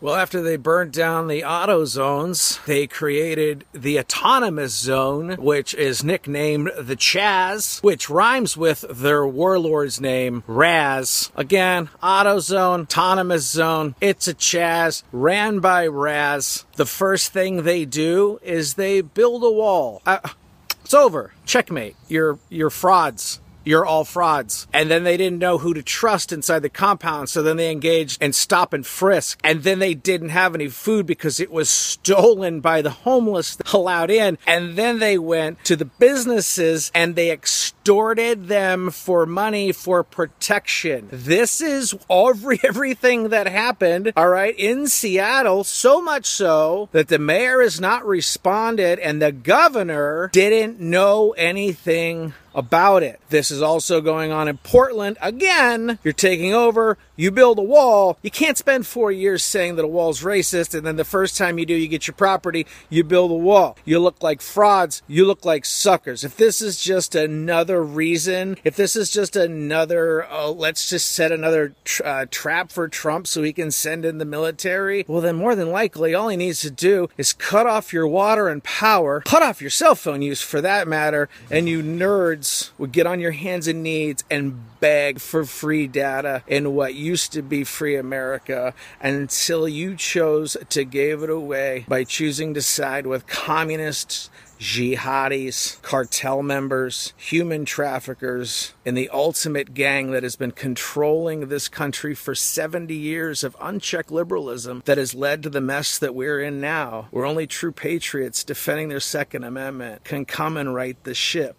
Well, after they burnt down the AutoZones, they created the autonomous zone, which is nicknamed the Chaz, which rhymes with their warlord's name, Raz. Again, AutoZone, autonomous zone. It's a Chaz ran by Raz. The first thing they do is they build a wall. Uh, it's over. Checkmate. You're you're frauds you're all frauds. And then they didn't know who to trust inside the compound. So then they engaged in stop and frisk. And then they didn't have any food because it was stolen by the homeless allowed in. And then they went to the businesses and they extorted them for money for protection. This is every, everything that happened, all right, in Seattle. So much so that the mayor has not responded and the governor didn't know anything about it. This is also going on in Portland. Again, you're taking over, you build a wall. You can't spend four years saying that a wall's racist, and then the first time you do, you get your property, you build a wall. You look like frauds, you look like suckers. If this is just another reason, if this is just another, oh, let's just set another uh, trap for Trump so he can send in the military, well, then more than likely, all he needs to do is cut off your water and power, cut off your cell phone use for that matter, and you nerds would get on your hands and knees and beg for free data in what used to be free America until you chose to give it away by choosing to side with communists jihadis, cartel members, human traffickers, and the ultimate gang that has been controlling this country for 70 years of unchecked liberalism that has led to the mess that we're in now, where only true patriots defending their Second Amendment can come and right the ship.